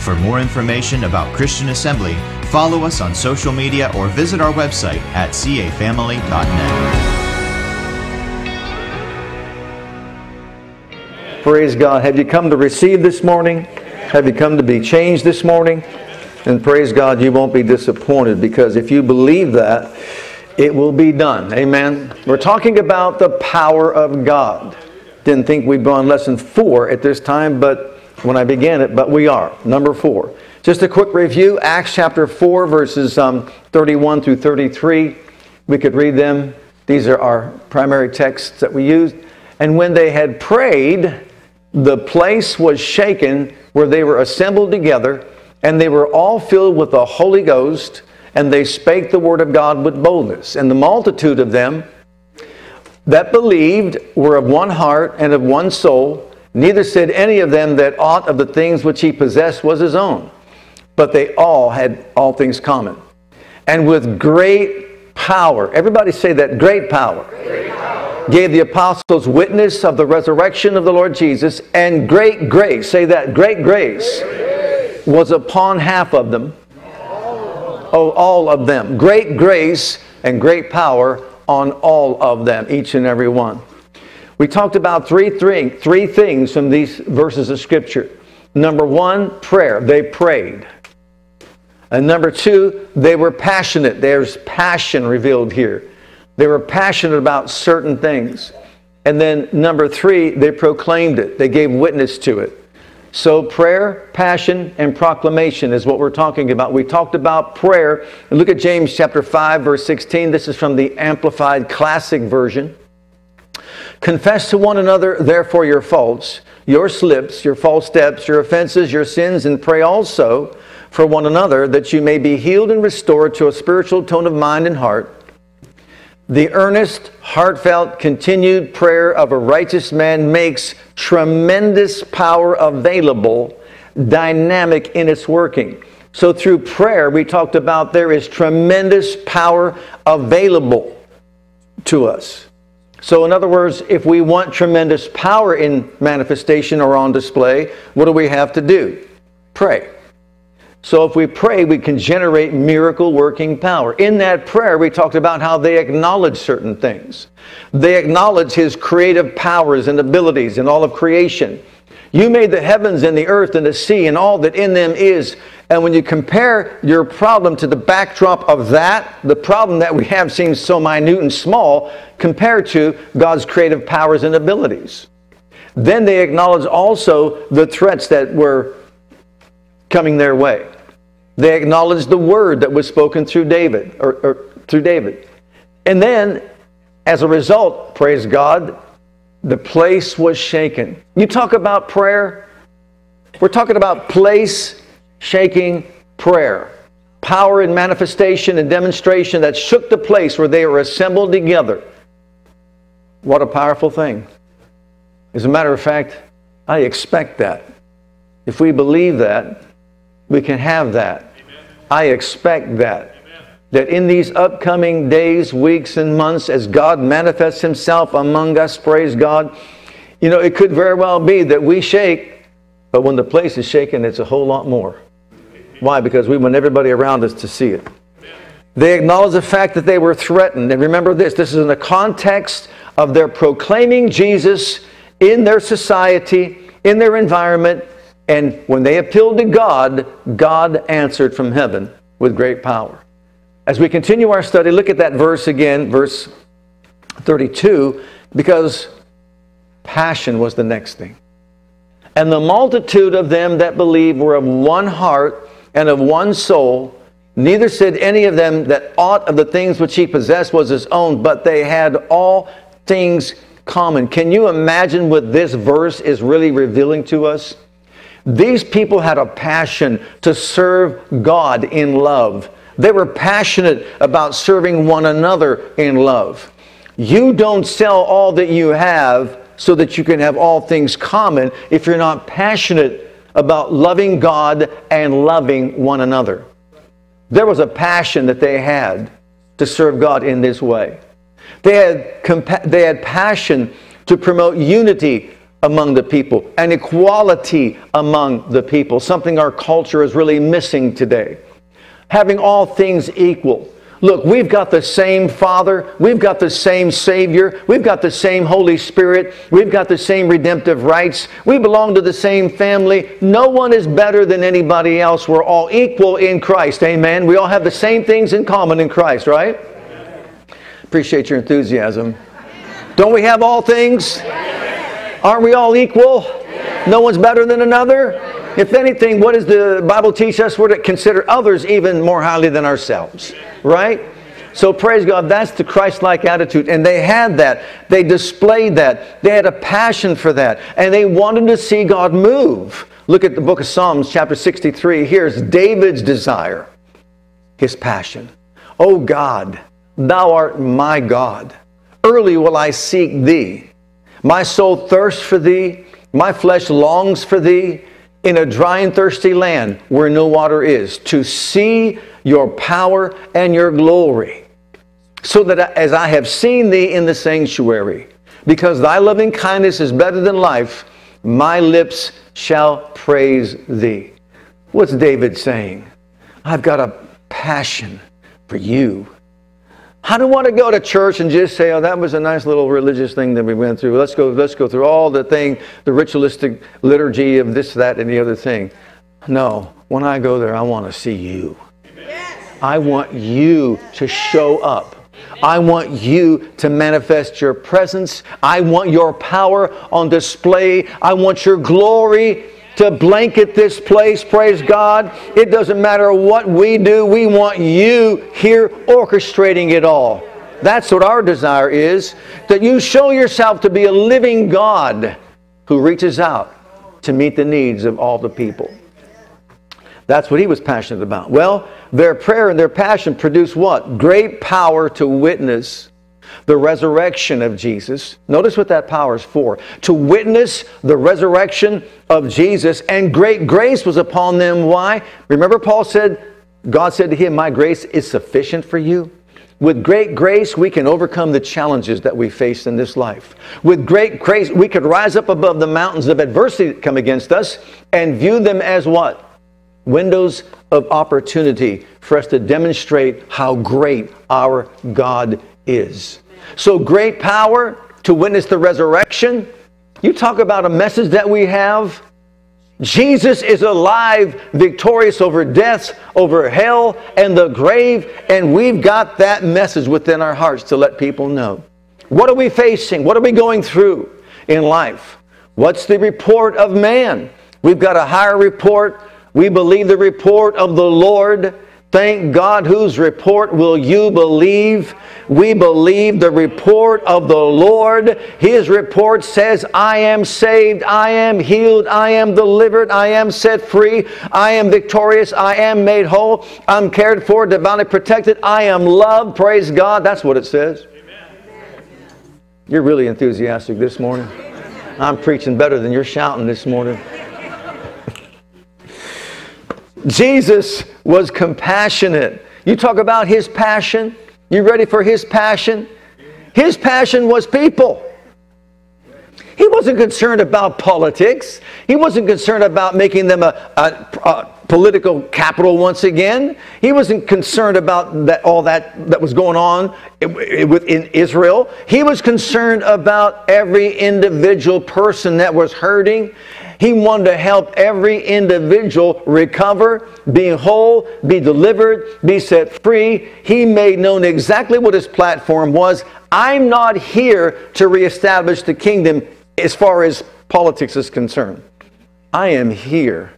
For more information about Christian Assembly, follow us on social media or visit our website at cafamily.net. Praise God. Have you come to receive this morning? Have you come to be changed this morning? And praise God, you won't be disappointed because if you believe that, it will be done. Amen. We're talking about the power of God. Didn't think we'd be on lesson four at this time, but when I began it, but we are. Number four. Just a quick review Acts chapter 4, verses um, 31 through 33. We could read them. These are our primary texts that we used. And when they had prayed, the place was shaken where they were assembled together, and they were all filled with the Holy Ghost, and they spake the word of God with boldness. And the multitude of them that believed were of one heart and of one soul. Neither said any of them that aught of the things which he possessed was his own, but they all had all things common. And with great power, everybody say that great power, great power, gave the apostles witness of the resurrection of the Lord Jesus, and great grace, say that, great grace, great grace. was upon half of them. Oh, all of them. Great grace and great power on all of them, each and every one. We talked about three, three, three things from these verses of Scripture. Number one, prayer. They prayed. And number two, they were passionate. There's passion revealed here. They were passionate about certain things. And then number three, they proclaimed it, they gave witness to it. So, prayer, passion, and proclamation is what we're talking about. We talked about prayer. Look at James chapter 5, verse 16. This is from the Amplified Classic Version. Confess to one another, therefore, your faults, your slips, your false steps, your offenses, your sins, and pray also for one another that you may be healed and restored to a spiritual tone of mind and heart. The earnest, heartfelt, continued prayer of a righteous man makes tremendous power available, dynamic in its working. So, through prayer, we talked about there is tremendous power available to us. So, in other words, if we want tremendous power in manifestation or on display, what do we have to do? Pray. So, if we pray, we can generate miracle working power. In that prayer, we talked about how they acknowledge certain things. They acknowledge His creative powers and abilities in all of creation. You made the heavens and the earth and the sea and all that in them is. And when you compare your problem to the backdrop of that, the problem that we have seems so minute and small compared to God's creative powers and abilities. Then they acknowledge also the threats that were coming their way. They acknowledge the word that was spoken through David or, or through David. And then as a result, praise God, the place was shaken. You talk about prayer, we're talking about place shaking prayer. Power and manifestation and demonstration that shook the place where they were assembled together. What a powerful thing. As a matter of fact, I expect that. If we believe that, we can have that. Amen. I expect that that in these upcoming days, weeks, and months, as God manifests Himself among us, praise God, you know, it could very well be that we shake, but when the place is shaken, it's a whole lot more. Why? Because we want everybody around us to see it. They acknowledge the fact that they were threatened. And remember this this is in the context of their proclaiming Jesus in their society, in their environment. And when they appealed to God, God answered from heaven with great power. As we continue our study, look at that verse again, verse 32, because passion was the next thing. And the multitude of them that believed were of one heart and of one soul. Neither said any of them that aught of the things which he possessed was his own, but they had all things common. Can you imagine what this verse is really revealing to us? These people had a passion to serve God in love. They were passionate about serving one another in love. You don't sell all that you have so that you can have all things common if you're not passionate about loving God and loving one another. There was a passion that they had to serve God in this way. They had, compa- they had passion to promote unity among the people and equality among the people, something our culture is really missing today. Having all things equal. Look, we've got the same Father, we've got the same Savior, we've got the same Holy Spirit, we've got the same redemptive rights, we belong to the same family. No one is better than anybody else. We're all equal in Christ. Amen. We all have the same things in common in Christ, right? Appreciate your enthusiasm. Don't we have all things? Aren't we all equal? No one's better than another? If anything, what does the Bible teach us? We're to consider others even more highly than ourselves right? So praise God, that's the Christ like attitude. And they had that. They displayed that. They had a passion for that. And they wanted to see God move. Look at the book of Psalms, chapter 63. Here's David's desire, his passion. Oh God, thou art my God. Early will I seek thee. My soul thirsts for thee. My flesh longs for thee in a dry and thirsty land where no water is, to see your power and your glory, so that as I have seen thee in the sanctuary, because thy loving kindness is better than life, my lips shall praise thee. What's David saying? I've got a passion for you. I don't want to go to church and just say, "Oh, that was a nice little religious thing that we went through. Let's go, let's go through all the thing, the ritualistic liturgy of this, that, and the other thing." No, when I go there, I want to see you. I want you to show up. I want you to manifest your presence. I want your power on display. I want your glory to blanket this place. Praise God. It doesn't matter what we do, we want you here orchestrating it all. That's what our desire is that you show yourself to be a living God who reaches out to meet the needs of all the people. That's what he was passionate about. Well, their prayer and their passion produced what? Great power to witness the resurrection of Jesus. Notice what that power is for to witness the resurrection of Jesus, and great grace was upon them. Why? Remember, Paul said, God said to him, My grace is sufficient for you. With great grace, we can overcome the challenges that we face in this life. With great grace, we could rise up above the mountains of adversity that come against us and view them as what? windows of opportunity for us to demonstrate how great our God is. So, great power to witness the resurrection. You talk about a message that we have. Jesus is alive, victorious over death, over hell, and the grave, and we've got that message within our hearts to let people know. What are we facing? What are we going through in life? What's the report of man? We've got a higher report we believe the report of the Lord. Thank God, whose report will you believe? We believe the report of the Lord. His report says, I am saved, I am healed, I am delivered, I am set free, I am victorious, I am made whole, I'm cared for, divinely protected, I am loved. Praise God. That's what it says. Amen. You're really enthusiastic this morning. I'm preaching better than you're shouting this morning. Jesus was compassionate. You talk about his passion. You ready for his passion? His passion was people. He wasn't concerned about politics. He wasn't concerned about making them a, a, a, political capital once again. He wasn't concerned about that, all that that was going on within Israel. He was concerned about every individual person that was hurting. He wanted to help every individual recover, be whole, be delivered, be set free. He made known exactly what his platform was. I'm not here to reestablish the kingdom as far as politics is concerned. I am here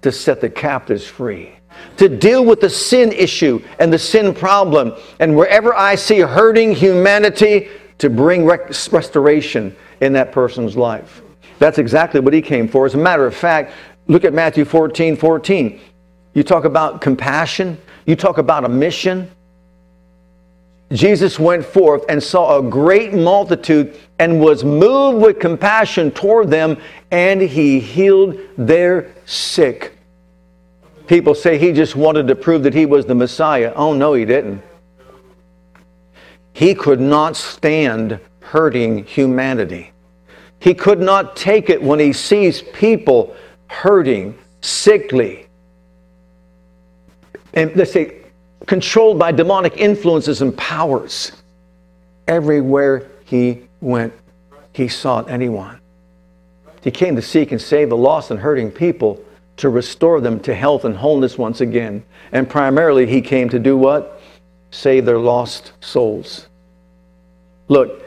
to set the captives free, to deal with the sin issue and the sin problem. And wherever I see hurting humanity, to bring restoration in that person's life. That's exactly what he came for. As a matter of fact, look at Matthew 14 14. You talk about compassion, you talk about a mission. Jesus went forth and saw a great multitude and was moved with compassion toward them, and he healed their sick. People say he just wanted to prove that he was the Messiah. Oh, no, he didn't. He could not stand hurting humanity. He could not take it when he sees people hurting, sickly, and let's say controlled by demonic influences and powers. Everywhere he went, he sought anyone. He came to seek and save the lost and hurting people to restore them to health and wholeness once again. And primarily, he came to do what? Save their lost souls. Look,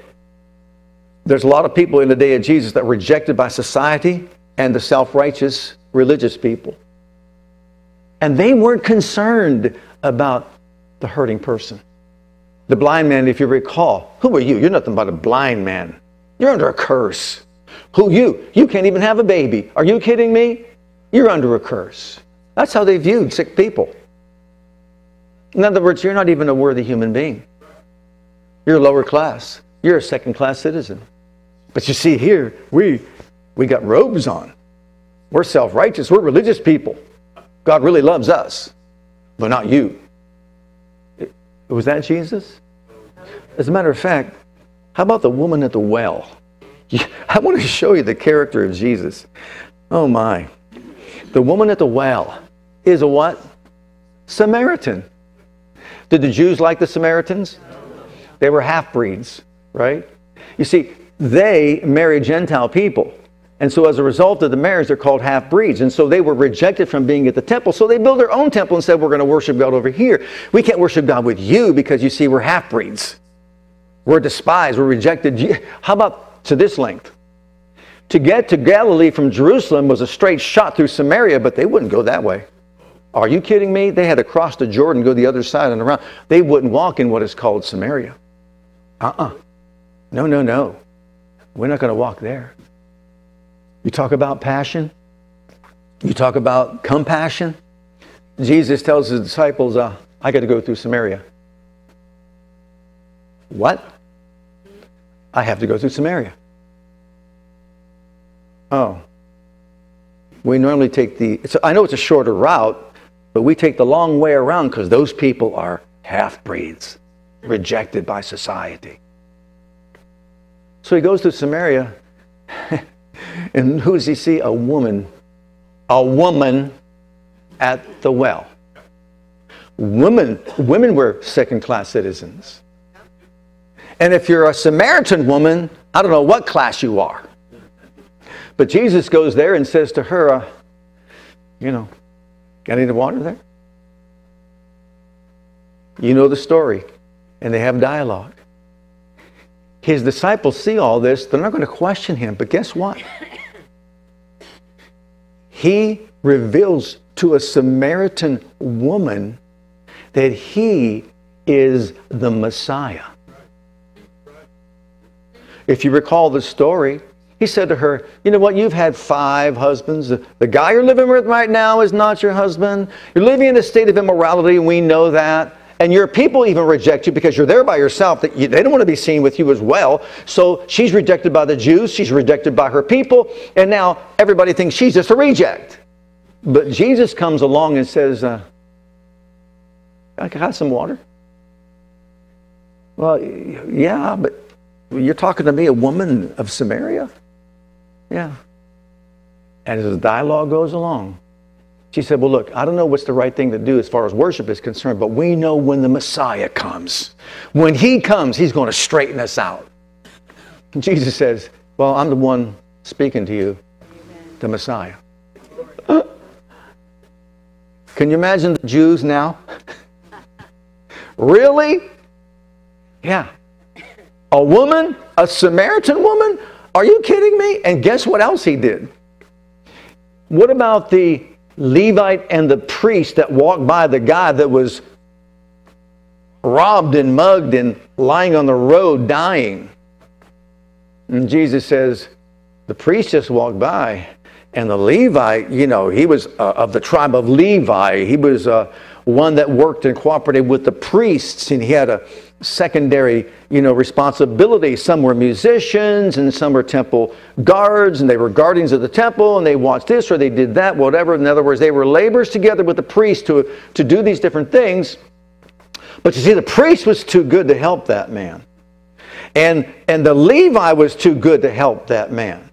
there's a lot of people in the day of Jesus that were rejected by society and the self righteous religious people. And they weren't concerned about the hurting person. The blind man, if you recall, who are you? You're nothing but a blind man. You're under a curse. Who you? You can't even have a baby. Are you kidding me? You're under a curse. That's how they viewed sick people. In other words, you're not even a worthy human being. You're lower class. You're a second class citizen. But you see here, we we got robes on. We're self-righteous. We're religious people. God really loves us, but not you. Was that Jesus? As a matter of fact, how about the woman at the well? I want to show you the character of Jesus. Oh my. The woman at the well is a what? Samaritan. Did the Jews like the Samaritans? They were half breeds, right? You see, they marry Gentile people. And so, as a result of the marriage, they're called half breeds. And so, they were rejected from being at the temple. So, they built their own temple and said, We're going to worship God over here. We can't worship God with you because you see, we're half breeds. We're despised. We're rejected. How about to this length? To get to Galilee from Jerusalem was a straight shot through Samaria, but they wouldn't go that way. Are you kidding me? They had to cross the Jordan, go the other side and around. They wouldn't walk in what is called Samaria. Uh uh-uh. uh No, no, no. We're not going to walk there. You talk about passion. You talk about compassion. Jesus tells his disciples, uh, I got to go through Samaria. What? I have to go through Samaria. Oh. We normally take the, I know it's a shorter route, but we take the long way around because those people are half breeds, rejected by society. So he goes to Samaria. And who does he see? A woman. A woman at the well. Women, women were second class citizens. And if you're a Samaritan woman, I don't know what class you are. But Jesus goes there and says to her, uh, You know, got any water there? You know the story. And they have dialogue. His disciples see all this, they're not going to question him. But guess what? He reveals to a Samaritan woman that he is the Messiah. If you recall the story, he said to her, You know what? You've had five husbands. The guy you're living with right now is not your husband. You're living in a state of immorality, and we know that and your people even reject you because you're there by yourself that they don't want to be seen with you as well. So she's rejected by the jews she's rejected by her people and now everybody thinks she's just a reject. But jesus comes along and says uh, i can have some water? Well yeah but you're talking to me a woman of samaria? Yeah. And as the dialogue goes along she said, Well, look, I don't know what's the right thing to do as far as worship is concerned, but we know when the Messiah comes. When he comes, he's going to straighten us out. And Jesus says, Well, I'm the one speaking to you, the Messiah. Can you imagine the Jews now? really? Yeah. A woman, a Samaritan woman? Are you kidding me? And guess what else he did? What about the Levite and the priest that walked by the guy that was robbed and mugged and lying on the road dying. And Jesus says, the priest just walked by, and the Levite, you know, he was uh, of the tribe of Levi. He was uh, one that worked and cooperated with the priests, and he had a secondary, you know, responsibilities. Some were musicians and some were temple guards and they were guardians of the temple and they watched this or they did that, whatever. In other words, they were laborers together with the priest to, to do these different things. But you see, the priest was too good to help that man. And, and the Levi was too good to help that man.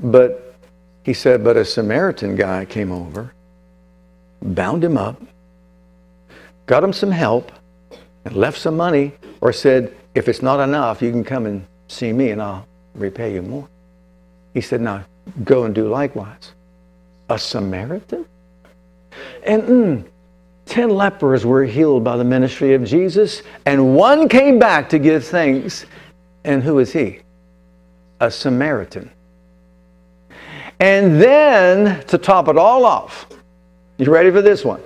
But he said, but a Samaritan guy came over, bound him up, got him some help, left some money, or said, if it's not enough, you can come and see me and I'll repay you more. He said, now go and do likewise. A Samaritan? And mm, 10 lepers were healed by the ministry of Jesus, and one came back to give thanks. And who is he? A Samaritan. And then, to top it all off, you ready for this one?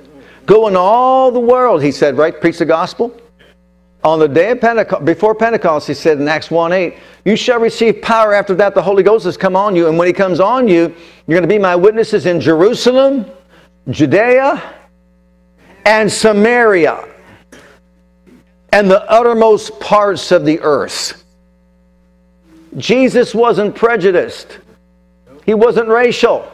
Go in all the world, he said, right? Preach the gospel. On the day of Pentecost, before Pentecost, he said in Acts 1 8, you shall receive power after that the Holy Ghost has come on you. And when he comes on you, you're going to be my witnesses in Jerusalem, Judea, and Samaria, and the uttermost parts of the earth. Jesus wasn't prejudiced. He wasn't racial.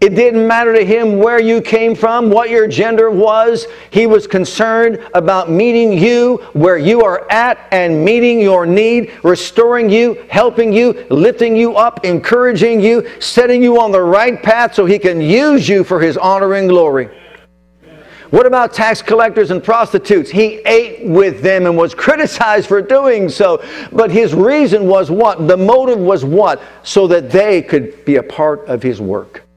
It didn't matter to him where you came from, what your gender was. He was concerned about meeting you where you are at and meeting your need, restoring you, helping you, lifting you up, encouraging you, setting you on the right path so he can use you for his honor and glory. What about tax collectors and prostitutes? He ate with them and was criticized for doing so. But his reason was what? The motive was what? So that they could be a part of his work.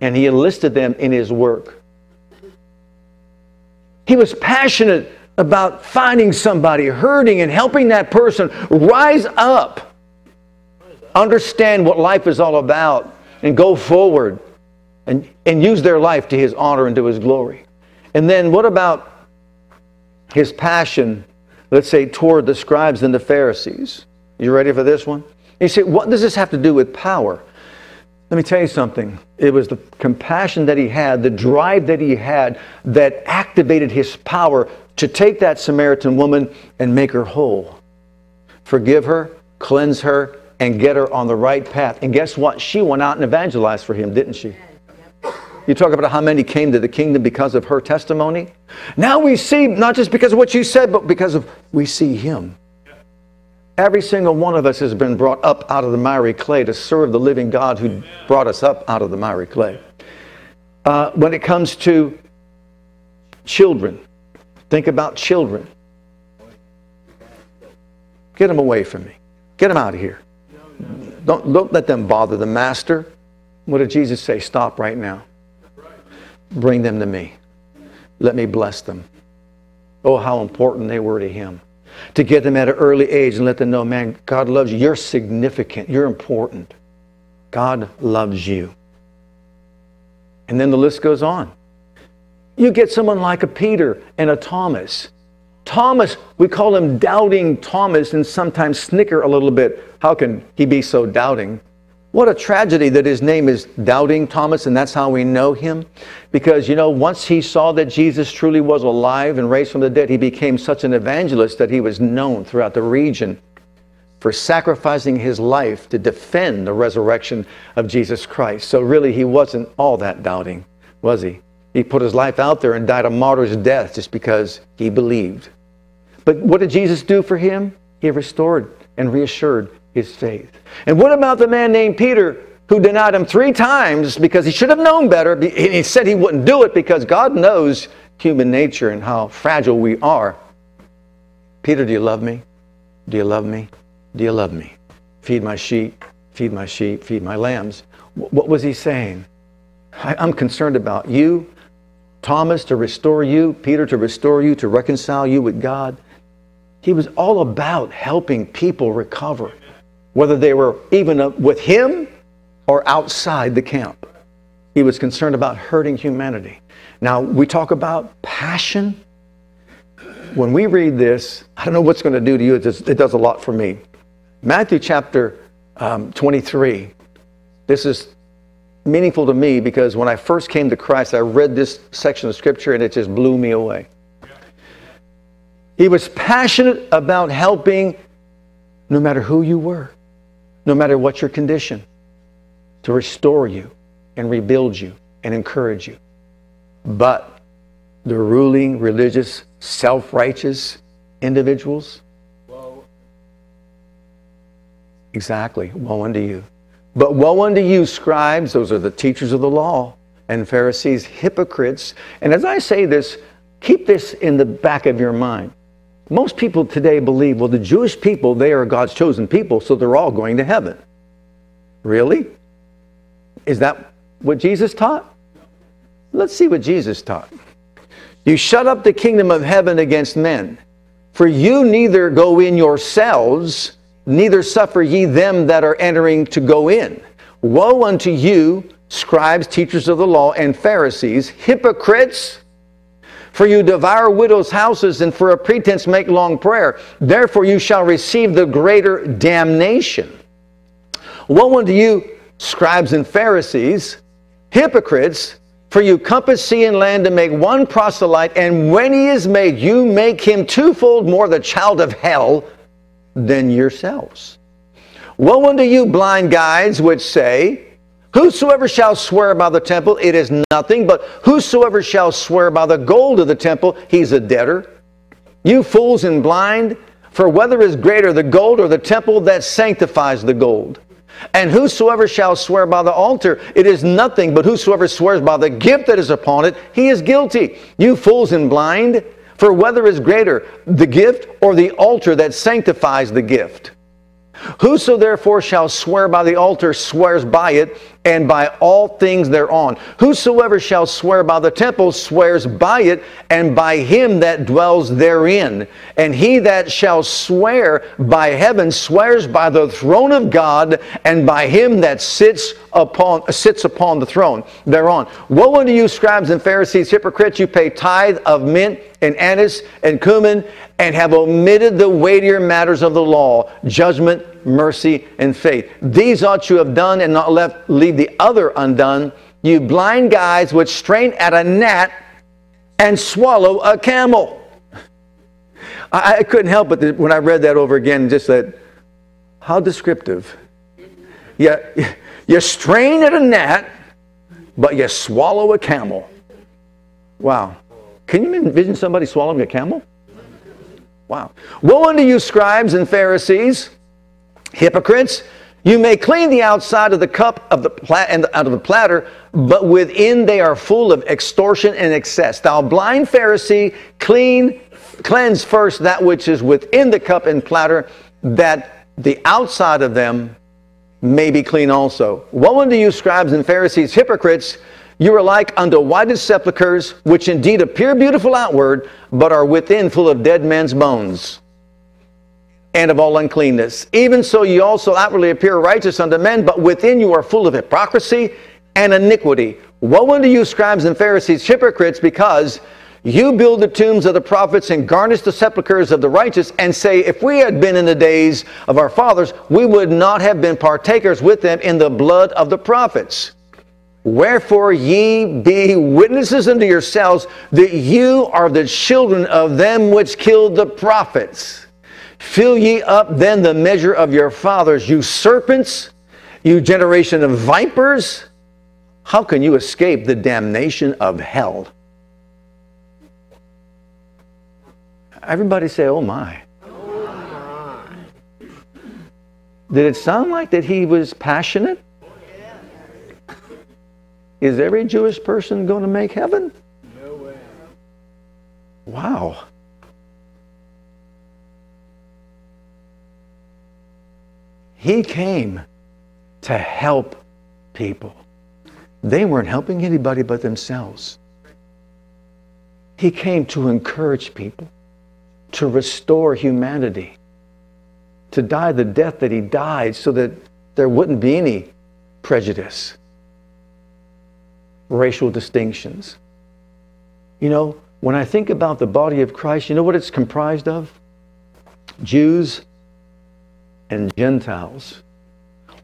And he enlisted them in his work. He was passionate about finding somebody hurting and helping that person rise up, understand what life is all about, and go forward and, and use their life to his honor and to his glory. And then what about his passion, let's say, toward the scribes and the Pharisees? You ready for this one? You say, what does this have to do with power? Let me tell you something. It was the compassion that he had, the drive that he had, that activated his power to take that Samaritan woman and make her whole. Forgive her, cleanse her, and get her on the right path. And guess what? She went out and evangelized for him, didn't she? You talk about how many came to the kingdom because of her testimony. Now we see, not just because of what you said, but because of we see him. Every single one of us has been brought up out of the miry clay to serve the living God who brought us up out of the miry clay. Uh, when it comes to children, think about children. Get them away from me. Get them out of here. Don't, don't let them bother the master. What did Jesus say? Stop right now. Bring them to me. Let me bless them. Oh, how important they were to him. To get them at an early age and let them know, man, God loves you. You're significant. You're important. God loves you. And then the list goes on. You get someone like a Peter and a Thomas. Thomas, we call him doubting Thomas and sometimes snicker a little bit. How can he be so doubting? What a tragedy that his name is Doubting Thomas, and that's how we know him. Because, you know, once he saw that Jesus truly was alive and raised from the dead, he became such an evangelist that he was known throughout the region for sacrificing his life to defend the resurrection of Jesus Christ. So, really, he wasn't all that doubting, was he? He put his life out there and died a martyr's death just because he believed. But what did Jesus do for him? He restored and reassured his faith. And what about the man named Peter who denied him three times because he should have known better? He said he wouldn't do it because God knows human nature and how fragile we are. Peter, do you love me? Do you love me? Do you love me? Feed my sheep, feed my sheep, feed my lambs. What was he saying? I'm concerned about you, Thomas, to restore you, Peter, to restore you, to reconcile you with God. He was all about helping people recover whether they were even with him or outside the camp. He was concerned about hurting humanity. Now, we talk about passion. When we read this, I don't know what's going to do to you, it does, it does a lot for me. Matthew chapter um, 23, this is meaningful to me because when I first came to Christ, I read this section of scripture and it just blew me away. He was passionate about helping no matter who you were, no matter what your condition, to restore you and rebuild you and encourage you. But the ruling, religious, self righteous individuals, woe. exactly, woe unto you. But woe unto you, scribes, those are the teachers of the law, and Pharisees, hypocrites. And as I say this, keep this in the back of your mind. Most people today believe, well, the Jewish people, they are God's chosen people, so they're all going to heaven. Really? Is that what Jesus taught? Let's see what Jesus taught. You shut up the kingdom of heaven against men. For you neither go in yourselves, neither suffer ye them that are entering to go in. Woe unto you, scribes, teachers of the law, and Pharisees, hypocrites! For you devour widows' houses, and for a pretense make long prayer. Therefore you shall receive the greater damnation. Woe unto you, scribes and Pharisees, hypocrites! For you compass sea and land to make one proselyte, and when he is made, you make him twofold more the child of hell than yourselves. Woe unto you, blind guides, which say, Whosoever shall swear by the temple, it is nothing, but whosoever shall swear by the gold of the temple, he's a debtor. You fools and blind, for whether is greater, the gold or the temple that sanctifies the gold? And whosoever shall swear by the altar, it is nothing, but whosoever swears by the gift that is upon it, he is guilty. You fools and blind, for whether is greater, the gift or the altar that sanctifies the gift? Whoso therefore shall swear by the altar swears by it, and by all things thereon. Whosoever shall swear by the temple swears by it, and by him that dwells therein. And he that shall swear by heaven swears by the throne of God, and by him that sits upon sits upon the throne thereon. Woe unto you, scribes and Pharisees, hypocrites! You pay tithe of mint and anise and cumin, and have omitted the weightier matters of the law: judgment, mercy, and faith. These ought you have done, and not left leave the other undone. You blind guys which strain at a gnat and swallow a camel. I, I couldn't help but when I read that over again, just that, how descriptive. You, you strain at a gnat, but you swallow a camel. Wow. Can you envision somebody swallowing a camel? Wow. Woe unto you, scribes and Pharisees, hypocrites! You may clean the outside of the cup of the pla- and out of the platter, but within they are full of extortion and excess. Thou blind Pharisee, clean, cleanse first that which is within the cup and platter, that the outside of them may be clean also. Woe unto you, scribes and Pharisees, hypocrites! You are like unto whited sepulchres, which indeed appear beautiful outward, but are within full of dead men's bones and of all uncleanness. Even so, you also outwardly appear righteous unto men, but within you are full of hypocrisy and iniquity. Woe unto you, scribes and Pharisees, hypocrites, because you build the tombs of the prophets and garnish the sepulchres of the righteous, and say, If we had been in the days of our fathers, we would not have been partakers with them in the blood of the prophets. Wherefore ye be witnesses unto yourselves that you are the children of them which killed the prophets. Fill ye up then the measure of your fathers, you serpents, you generation of vipers. How can you escape the damnation of hell? Everybody say, oh my. Did it sound like that he was passionate? Is every Jewish person going to make heaven? No way. Wow. He came to help people. They weren't helping anybody but themselves. He came to encourage people, to restore humanity, to die the death that he died so that there wouldn't be any prejudice, racial distinctions. You know, when I think about the body of Christ, you know what it's comprised of? Jews and Gentiles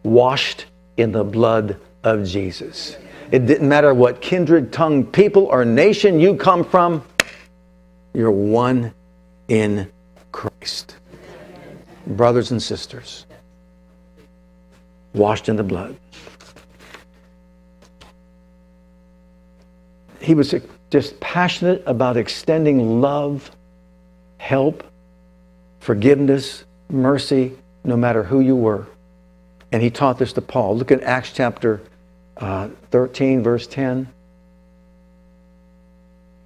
washed in the blood of Jesus. It didn't matter what kindred, tongue, people, or nation you come from, you're one in Christ. Brothers and sisters, washed in the blood. He was just passionate about extending love, help, forgiveness, mercy, no matter who you were. And he taught this to Paul. Look at Acts chapter uh, 13, verse 10.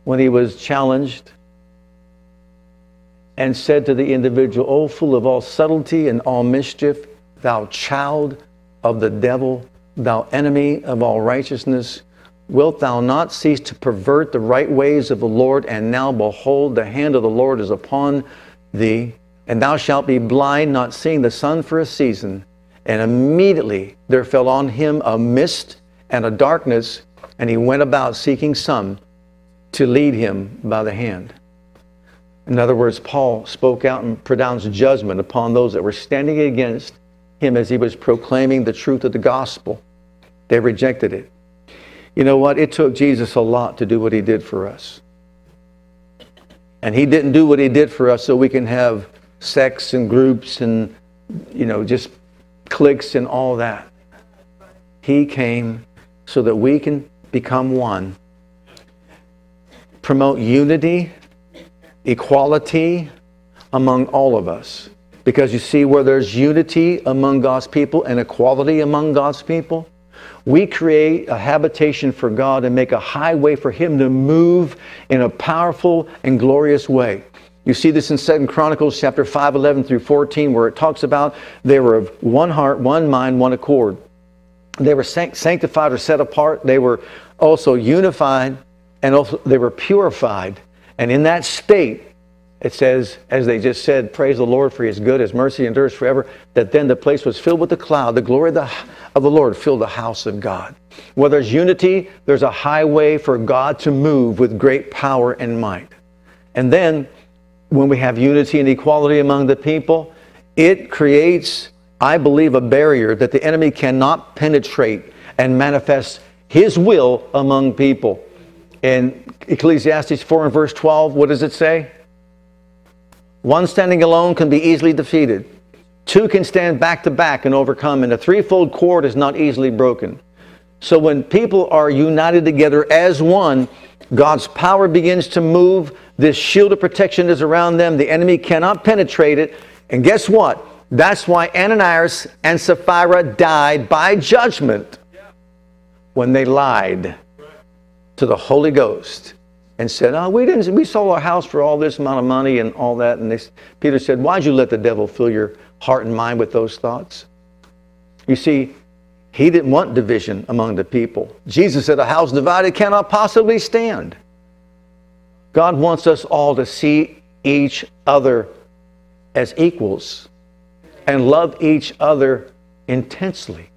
When he was challenged and said to the individual, O full of all subtlety and all mischief, thou child of the devil, thou enemy of all righteousness, wilt thou not cease to pervert the right ways of the Lord? And now behold, the hand of the Lord is upon thee, and thou shalt be blind, not seeing the sun for a season. And immediately there fell on him a mist and a darkness, and he went about seeking some to lead him by the hand. In other words, Paul spoke out and pronounced judgment upon those that were standing against him as he was proclaiming the truth of the gospel. They rejected it. You know what? It took Jesus a lot to do what he did for us. And he didn't do what he did for us so we can have sects and groups and, you know, just cliques and all that. He came so that we can become one, promote unity, equality among all of us. Because you see, where there's unity among God's people and equality among God's people, we create a habitation for God and make a highway for Him to move in a powerful and glorious way. You see this in Second Chronicles chapter 5, 11 through 14, where it talks about they were of one heart, one mind, one accord. They were sanctified or set apart. They were also unified and also they were purified. And in that state, it says, as they just said, praise the Lord for his good, his mercy endures forever, that then the place was filled with the cloud. The glory of the, of the Lord filled the house of God. Where there's unity, there's a highway for God to move with great power and might. And then when we have unity and equality among the people, it creates, I believe, a barrier that the enemy cannot penetrate and manifest his will among people. In Ecclesiastes 4 and verse 12, what does it say? One standing alone can be easily defeated. Two can stand back to back and overcome, and a threefold cord is not easily broken. So when people are united together as one, God's power begins to move. This shield of protection is around them. The enemy cannot penetrate it. And guess what? That's why Ananias and Sapphira died by judgment when they lied to the Holy Ghost and said, "Oh, we didn't. We sold our house for all this amount of money and all that." And they, Peter said, "Why'd you let the devil fill your heart and mind with those thoughts?" You see, he didn't want division among the people. Jesus said, "A house divided cannot possibly stand." God wants us all to see each other as equals and love each other intensely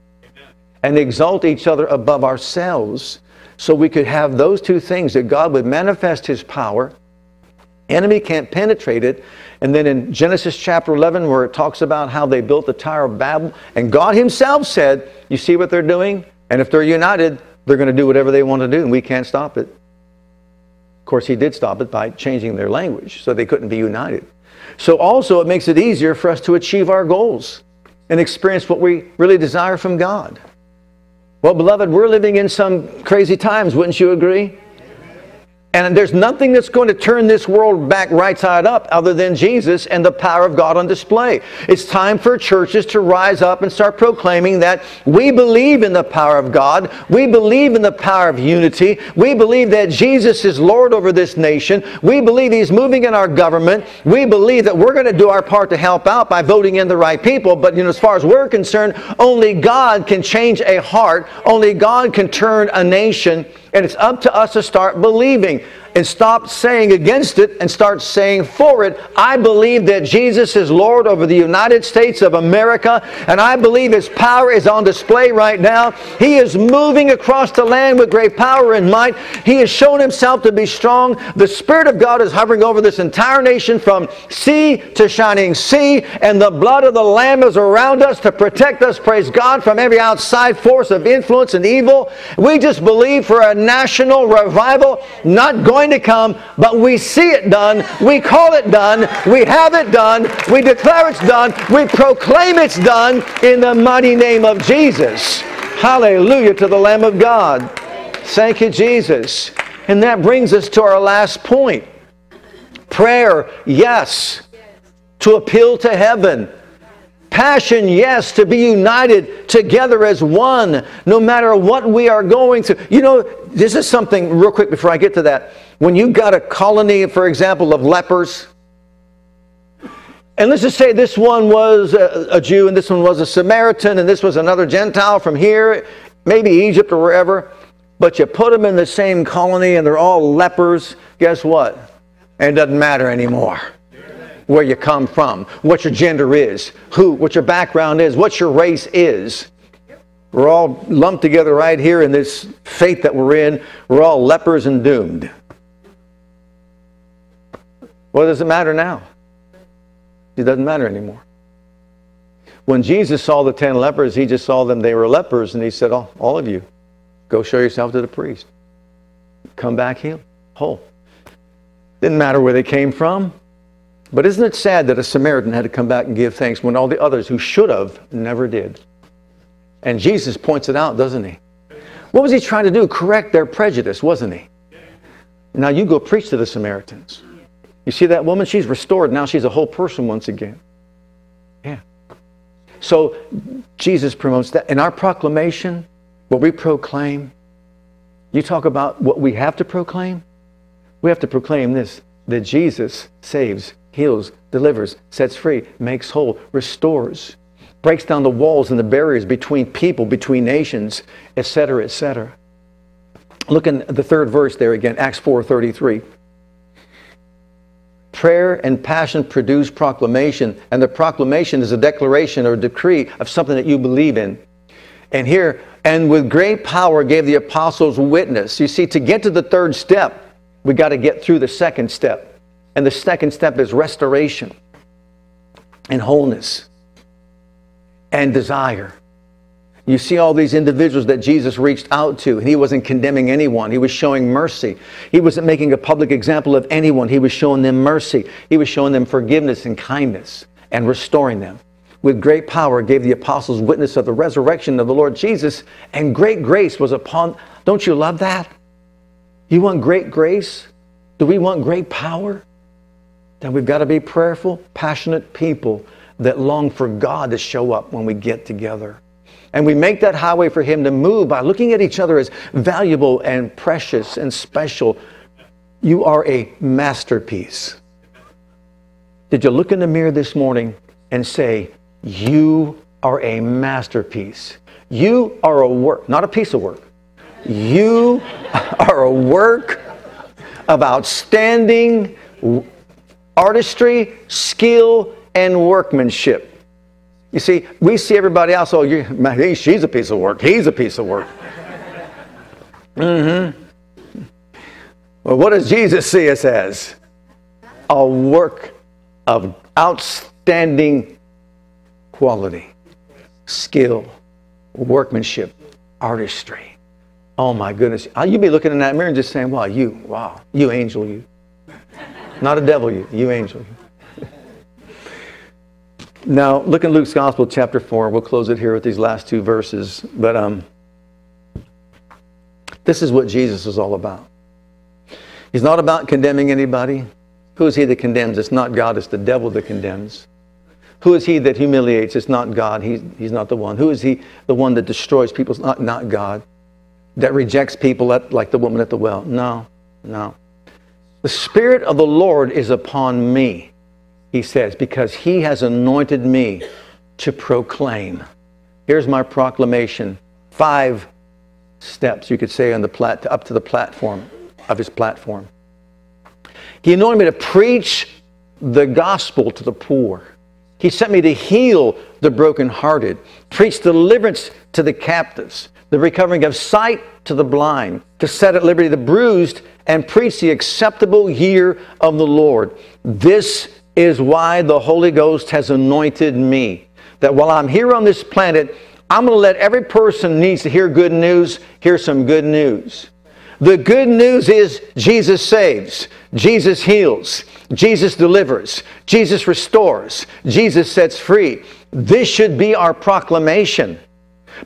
and exalt each other above ourselves so we could have those two things that God would manifest his power. Enemy can't penetrate it. And then in Genesis chapter 11, where it talks about how they built the Tower of Babel, and God himself said, You see what they're doing? And if they're united, they're going to do whatever they want to do, and we can't stop it. Of course, he did stop it by changing their language, so they couldn't be united. So also, it makes it easier for us to achieve our goals and experience what we really desire from God. Well, beloved, we're living in some crazy times, wouldn't you agree? And there's nothing that's going to turn this world back right side up other than Jesus and the power of God on display. It's time for churches to rise up and start proclaiming that we believe in the power of God. We believe in the power of unity. We believe that Jesus is Lord over this nation. We believe He's moving in our government. We believe that we're going to do our part to help out by voting in the right people. But you know, as far as we're concerned, only God can change a heart. Only God can turn a nation and it's up to us to start believing and stop saying against it and start saying for it. I believe that Jesus is Lord over the United States of America, and I believe His power is on display right now. He is moving across the land with great power and might. He has shown Himself to be strong. The Spirit of God is hovering over this entire nation from sea to shining sea, and the blood of the Lamb is around us to protect us, praise God, from every outside force of influence and evil. We just believe for a national revival, not going going to come, but we see it done, we call it done, we have it done, we declare it's done, we proclaim it's done in the mighty name of Jesus. Hallelujah to the Lamb of God. Thank you, Jesus. And that brings us to our last point. Prayer, yes. To appeal to heaven. Passion, yes, to be united together as one, no matter what we are going through. You know, this is something, real quick before I get to that. When you got a colony, for example, of lepers, and let's just say this one was a, a, Jew and this one was a Samaritan and this was another Gentile from here, maybe Egypt or wherever, but you put them in the same colony and they're all lepers, guess what? It doesn't matter anymore where you come from, what your gender is, who, what your background is, what your race is. We're all lumped together right here in this faith that we're in. We're all lepers and doomed. What does it matter now? It doesn't matter anymore. When Jesus saw the ten lepers, he just saw them, they were lepers, and he said, oh, All of you, go show yourself to the priest. Come back healed, whole. Didn't matter where they came from, but isn't it sad that a Samaritan had to come back and give thanks when all the others who should have never did? And Jesus points it out, doesn't he? What was he trying to do? Correct their prejudice, wasn't he? Now you go preach to the Samaritans. You see that woman? She's restored. Now she's a whole person once again. Yeah. So Jesus promotes that. In our proclamation, what we proclaim, you talk about what we have to proclaim. We have to proclaim this that Jesus saves heals, delivers, sets free, makes whole, restores, breaks down the walls and the barriers between people, between nations, etc., etc. Look in the third verse there again, Acts 4:33. Prayer and passion produce proclamation, and the proclamation is a declaration or a decree of something that you believe in. And here, and with great power gave the apostles witness. You see, to get to the third step, we got to get through the second step. And the second step is restoration and wholeness and desire. You see all these individuals that Jesus reached out to, and he wasn't condemning anyone. He was showing mercy. He wasn't making a public example of anyone. He was showing them mercy. He was showing them forgiveness and kindness and restoring them. With great power gave the apostles witness of the resurrection of the Lord Jesus, and great grace was upon. Don't you love that? You want great grace? Do we want great power? then we've got to be prayerful, passionate people that long for God to show up when we get together. And we make that highway for Him to move by looking at each other as valuable and precious and special. You are a masterpiece. Did you look in the mirror this morning and say, You are a masterpiece? You are a work, not a piece of work. You are a work of outstanding artistry, skill, and workmanship. You see, we see everybody else, oh, you, she's a piece of work, he's a piece of work. mm-hmm. Well, what does Jesus see us as? A work of outstanding quality, skill, workmanship, artistry. Oh my goodness. You'd be looking in that mirror and just saying, wow, you, wow, you angel, you. Not a devil, you, you angel. Now, look in Luke's Gospel, chapter 4. We'll close it here with these last two verses. But um, this is what Jesus is all about. He's not about condemning anybody. Who is he that condemns? It's not God, it's the devil that condemns. Who is he that humiliates? It's not God. He's, he's not the one. Who is he, the one that destroys people? It's not, not God. That rejects people at, like the woman at the well? No, no. The Spirit of the Lord is upon me, he says, because he has anointed me to proclaim. Here's my proclamation. Five steps, you could say, on the plat- up to the platform of his platform. He anointed me to preach the gospel to the poor. He sent me to heal the brokenhearted, preach deliverance to the captives, the recovering of sight to the blind, to set at liberty the bruised, and preach the acceptable year of the Lord. This is why the Holy Ghost has anointed me. That while I'm here on this planet, I'm going to let every person needs to hear good news hear some good news. The good news is Jesus saves, Jesus heals, Jesus delivers, Jesus restores, Jesus sets free. This should be our proclamation.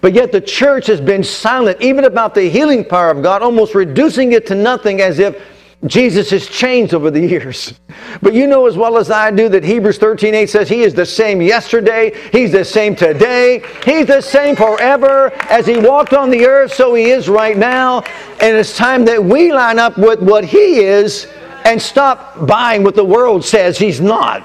But yet the church has been silent even about the healing power of God, almost reducing it to nothing as if Jesus has changed over the years. But you know as well as I do that Hebrews 13 8 says He is the same yesterday, He's the same today, He's the same forever. As He walked on the earth, so He is right now. And it's time that we line up with what He is and stop buying what the world says He's not.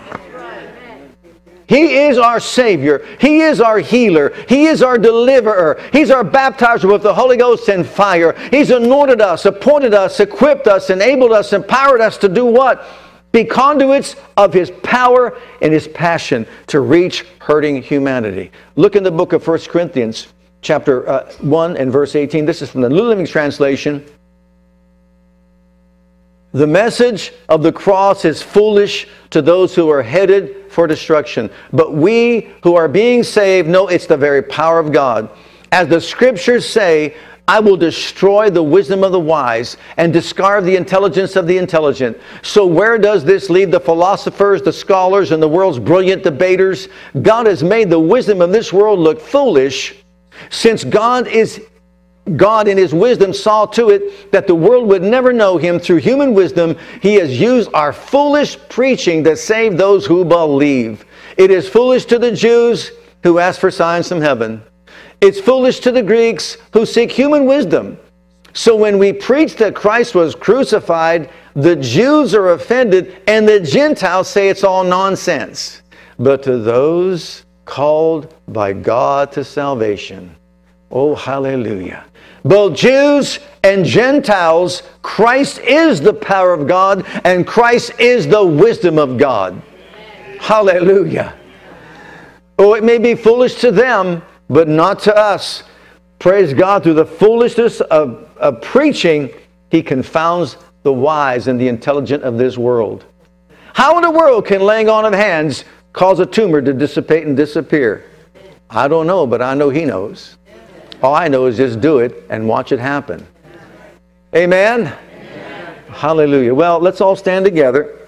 He is our Savior. He is our healer. He is our deliverer. He's our baptizer with the Holy Ghost and fire. He's anointed us, appointed us, equipped us, enabled us, empowered us to do what? Be conduits of His power and His passion to reach hurting humanity. Look in the book of 1 Corinthians, chapter uh, 1 and verse 18. This is from the New Living Translation. The message of the cross is foolish to those who are headed for destruction. But we who are being saved know it's the very power of God. As the scriptures say, I will destroy the wisdom of the wise and discard the intelligence of the intelligent. So, where does this leave the philosophers, the scholars, and the world's brilliant debaters? God has made the wisdom of this world look foolish since God is God, in His wisdom, saw to it that the world would never know Him through human wisdom. He has used our foolish preaching to save those who believe. It is foolish to the Jews who ask for signs from heaven, it's foolish to the Greeks who seek human wisdom. So when we preach that Christ was crucified, the Jews are offended and the Gentiles say it's all nonsense. But to those called by God to salvation, oh, hallelujah both Jews and Gentiles, Christ is the power of God and Christ is the wisdom of God. Hallelujah. Oh, it may be foolish to them, but not to us. Praise God, through the foolishness of, of preaching, He confounds the wise and the intelligent of this world. How in the world can laying on of hands cause a tumor to dissipate and disappear? I don't know, but I know He knows. All I know is just do it and watch it happen. Amen? Amen? Hallelujah. Well, let's all stand together.